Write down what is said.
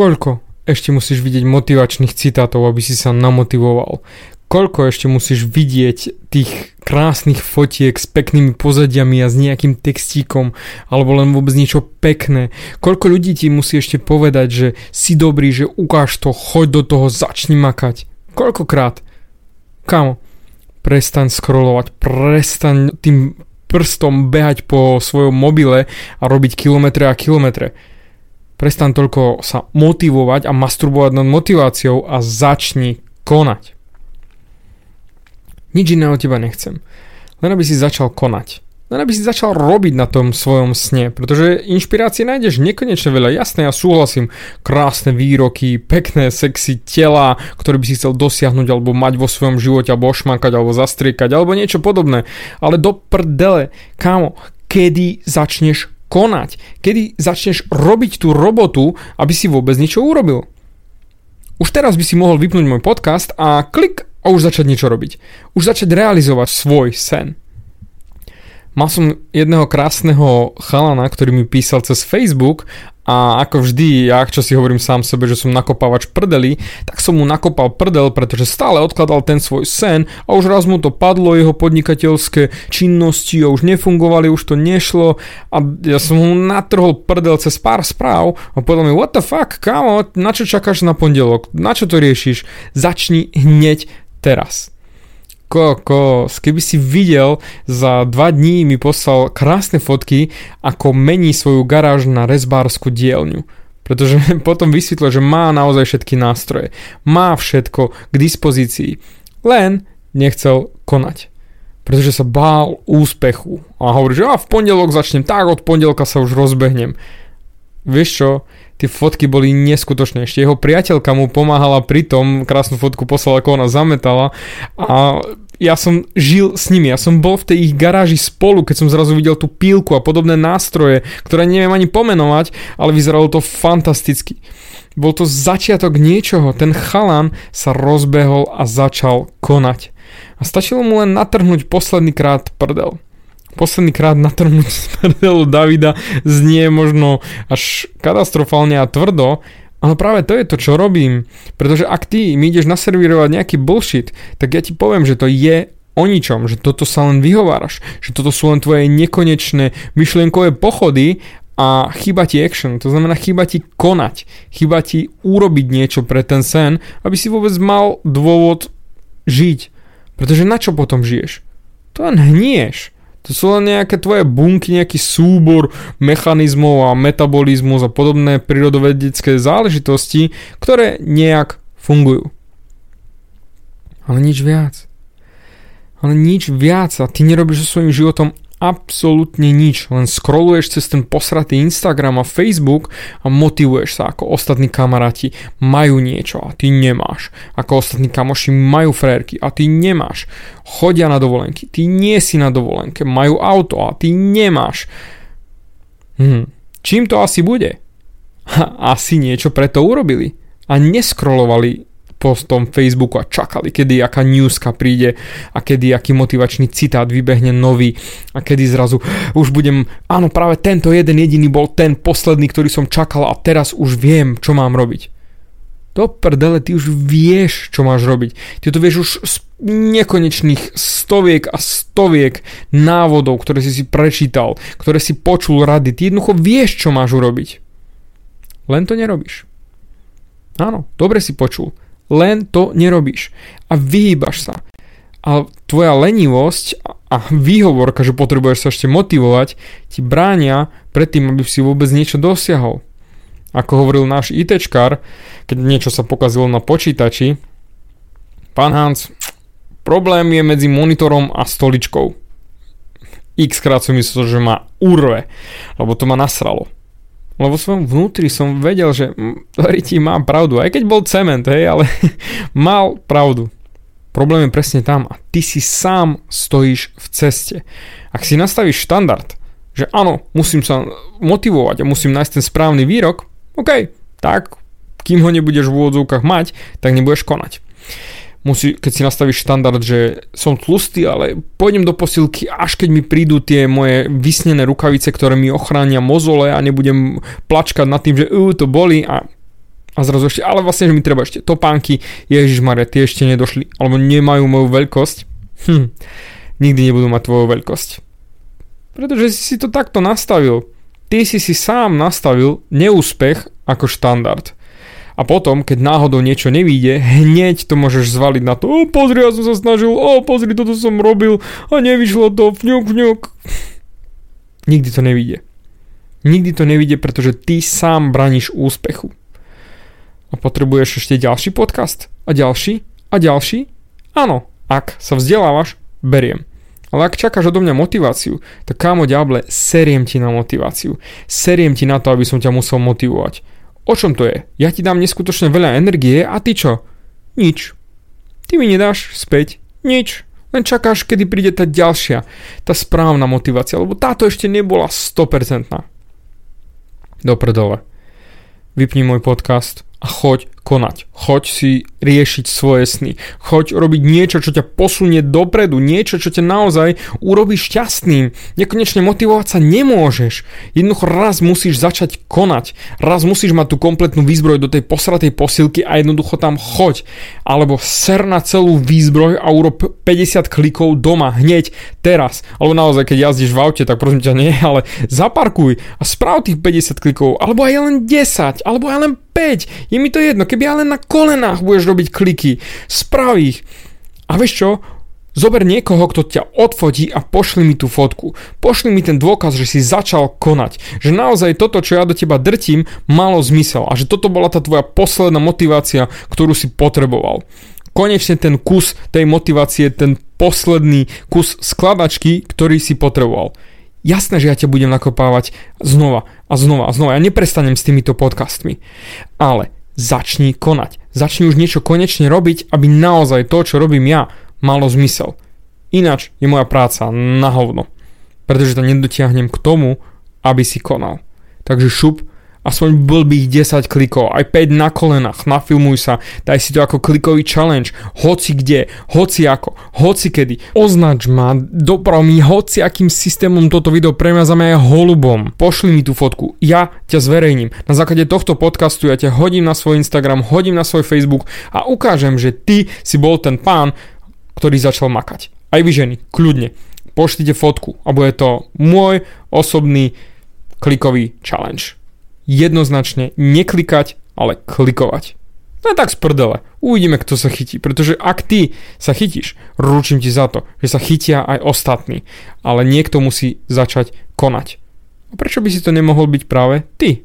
Koľko ešte musíš vidieť motivačných citátov, aby si sa namotivoval? Koľko ešte musíš vidieť tých krásnych fotiek s peknými pozadiami a s nejakým textíkom alebo len vôbec niečo pekné? Koľko ľudí ti musí ešte povedať, že si dobrý, že ukáž to, choď do toho, začni makať? Koľkokrát? Kamo, prestaň scrollovať, prestaň tým prstom behať po svojom mobile a robiť kilometre a kilometre. Prestan toľko sa motivovať a masturbovať nad motiváciou a začni konať. Nič iné od teba nechcem. Len aby si začal konať. Len aby si začal robiť na tom svojom sne, pretože inšpirácie nájdeš nekonečne veľa. Jasné, ja súhlasím, krásne výroky, pekné, sexy tela, ktoré by si chcel dosiahnuť alebo mať vo svojom živote, alebo ošmakať, alebo zastriekať, alebo niečo podobné. Ale do prdele, kámo, kedy začneš konať? Kedy začneš robiť tú robotu, aby si vôbec niečo urobil? Už teraz by si mohol vypnúť môj podcast a klik a už začať niečo robiť. Už začať realizovať svoj sen. Mal som jedného krásneho chalana, ktorý mi písal cez Facebook a ako vždy, ja čo si hovorím sám sebe, že som nakopávač prdeli, tak som mu nakopal prdel, pretože stále odkladal ten svoj sen a už raz mu to padlo, jeho podnikateľské činnosti už nefungovali, už to nešlo. A ja som mu natrhol prdel cez pár správ a povedal mi, what the fuck, kámo, na čo čakáš na pondelok, na čo to riešiš, začni hneď teraz. Kokos, keby si videl, za dva dní mi poslal krásne fotky, ako mení svoju garáž na rezbárskú dielňu. Pretože potom vysvetlo, že má naozaj všetky nástroje. Má všetko k dispozícii. Len nechcel konať. Pretože sa bál úspechu. A hovorí, že a v pondelok začnem tak, od pondelka sa už rozbehnem. Vieš čo, tie fotky boli neskutočné. Ešte jeho priateľka mu pomáhala pri tom, krásnu fotku poslala, ako ona zametala a ja som žil s nimi, ja som bol v tej ich garáži spolu, keď som zrazu videl tú pílku a podobné nástroje, ktoré neviem ani pomenovať, ale vyzeralo to fantasticky. Bol to začiatok niečoho, ten chalan sa rozbehol a začal konať. A stačilo mu len natrhnúť posledný krát prdel posledný krát natrhnúť z prdelu Davida znie možno až katastrofálne a tvrdo, ale práve to je to, čo robím. Pretože ak ty mi ideš naservírovať nejaký bullshit, tak ja ti poviem, že to je o ničom, že toto sa len vyhováraš, že toto sú len tvoje nekonečné myšlienkové pochody a chyba ti action, to znamená chyba ti konať, chyba ti urobiť niečo pre ten sen, aby si vôbec mal dôvod žiť. Pretože na čo potom žiješ? To len hnieš. To sú len nejaké tvoje bunky, nejaký súbor mechanizmov a metabolizmus a podobné prírodovedecké záležitosti, ktoré nejak fungujú. Ale nič viac. Ale nič viac a ty nerobíš so svojím životom absolútne nič, len scrolluješ cez ten posratý Instagram a Facebook a motivuješ sa ako ostatní kamaráti majú niečo a ty nemáš. Ako ostatní kamoši majú frérky a ty nemáš. Chodia na dovolenky, ty nie si na dovolenke, majú auto a ty nemáš. Hm. Čím to asi bude? Ha, asi niečo preto urobili a neskrolovali postom Facebooku a čakali, kedy aká newska príde a kedy aký motivačný citát vybehne nový a kedy zrazu už budem, áno práve tento jeden jediný bol ten posledný, ktorý som čakal a teraz už viem, čo mám robiť. Do prdele, ty už vieš, čo máš robiť. Ty to vieš už z nekonečných stoviek a stoviek návodov, ktoré si si prečítal, ktoré si počul rady. Ty jednoducho vieš, čo máš urobiť. Len to nerobíš. Áno, dobre si počul len to nerobíš a vyhýbaš sa. A tvoja lenivosť a výhovorka, že potrebuješ sa ešte motivovať, ti bránia pred tým, aby si vôbec niečo dosiahol. Ako hovoril náš ITčkár, keď niečo sa pokazilo na počítači, pán Hans, problém je medzi monitorom a stoličkou. X krát som myslel, že ma urve, lebo to ma nasralo lebo vo svojom vnútri som vedel, že Riti má pravdu, aj keď bol cement, hej, ale mal pravdu. Problém je presne tam a ty si sám stojíš v ceste. Ak si nastavíš štandard, že áno, musím sa motivovať a musím nájsť ten správny výrok, OK, tak kým ho nebudeš v úvodzovkách mať, tak nebudeš konať musí, keď si nastavíš štandard, že som tlustý, ale pôjdem do posilky, až keď mi prídu tie moje vysnené rukavice, ktoré mi ochránia mozole a nebudem plačkať nad tým, že uh, to boli a A zrazu ešte, ale vlastne, že mi treba ešte topánky, Ježiš Maria, tie ešte nedošli, alebo nemajú moju veľkosť. Hm, nikdy nebudú mať tvoju veľkosť. Pretože si to takto nastavil. Ty si si sám nastavil neúspech ako štandard. A potom, keď náhodou niečo nevíde, hneď to môžeš zvaliť na to, o pozri, ja som sa snažil, o pozri, toto som robil a nevyšlo to, fňuk, fňuk. Nikdy to nevíde. Nikdy to nevíde, pretože ty sám braníš úspechu. A potrebuješ ešte ďalší podcast? A ďalší? A ďalší? Áno, ak sa vzdelávaš, beriem. Ale ak čakáš odo mňa motiváciu, tak kámo ďable, seriem ti na motiváciu. Seriem ti na to, aby som ťa musel motivovať. O čom to je? Ja ti dám neskutočne veľa energie a ty čo? Nič. Ty mi nedáš späť nič. Len čakáš, kedy príde tá ďalšia, tá správna motivácia, lebo táto ešte nebola 100%. Do. Vypni môj podcast a choď konať. Choď si riešiť svoje sny. Choď robiť niečo, čo ťa posunie dopredu. Niečo, čo ťa naozaj urobí šťastným. Nekonečne motivovať sa nemôžeš. Jednoducho raz musíš začať konať. Raz musíš mať tú kompletnú výzbroj do tej posratej posilky a jednoducho tam choď. Alebo ser na celú výzbroj a urob 50 klikov doma hneď teraz. Alebo naozaj, keď jazdíš v aute, tak prosím ťa nie, ale zaparkuj a správ tých 50 klikov. Alebo aj len 10, alebo aj len 5. Je mi to jedno, keby ale na kolenách budeš robiť kliky, sprav ich. A vieš čo? Zober niekoho, kto ťa odfotí a pošli mi tú fotku. Pošli mi ten dôkaz, že si začal konať. Že naozaj toto, čo ja do teba drtím, malo zmysel. A že toto bola tá tvoja posledná motivácia, ktorú si potreboval. Konečne ten kus tej motivácie, ten posledný kus skladačky, ktorý si potreboval. Jasné, že ja ťa budem nakopávať znova a znova a znova. Ja neprestanem s týmito podcastmi. Ale začni konať. Začni už niečo konečne robiť, aby naozaj to, čo robím ja, malo zmysel. Ináč je moja práca na hovno. Pretože to nedotiahnem k tomu, aby si konal. Takže šup aspoň blbých 10 klikov, aj 5 na kolenách, nafilmuj sa, daj si to ako klikový challenge, hoci kde, hoci ako, hoci kedy, označ ma, doprav mi hoci akým systémom toto video premazame aj holubom, pošli mi tú fotku, ja ťa zverejním, na základe tohto podcastu ja ťa hodím na svoj Instagram, hodím na svoj Facebook a ukážem, že ty si bol ten pán, ktorý začal makať. Aj vy ženy, kľudne, pošlite fotku a bude to môj osobný klikový challenge jednoznačne neklikať, ale klikovať. No tak z prdele. Uvidíme, kto sa chytí. Pretože ak ty sa chytíš, ručím ti za to, že sa chytia aj ostatní. Ale niekto musí začať konať. A prečo by si to nemohol byť práve ty?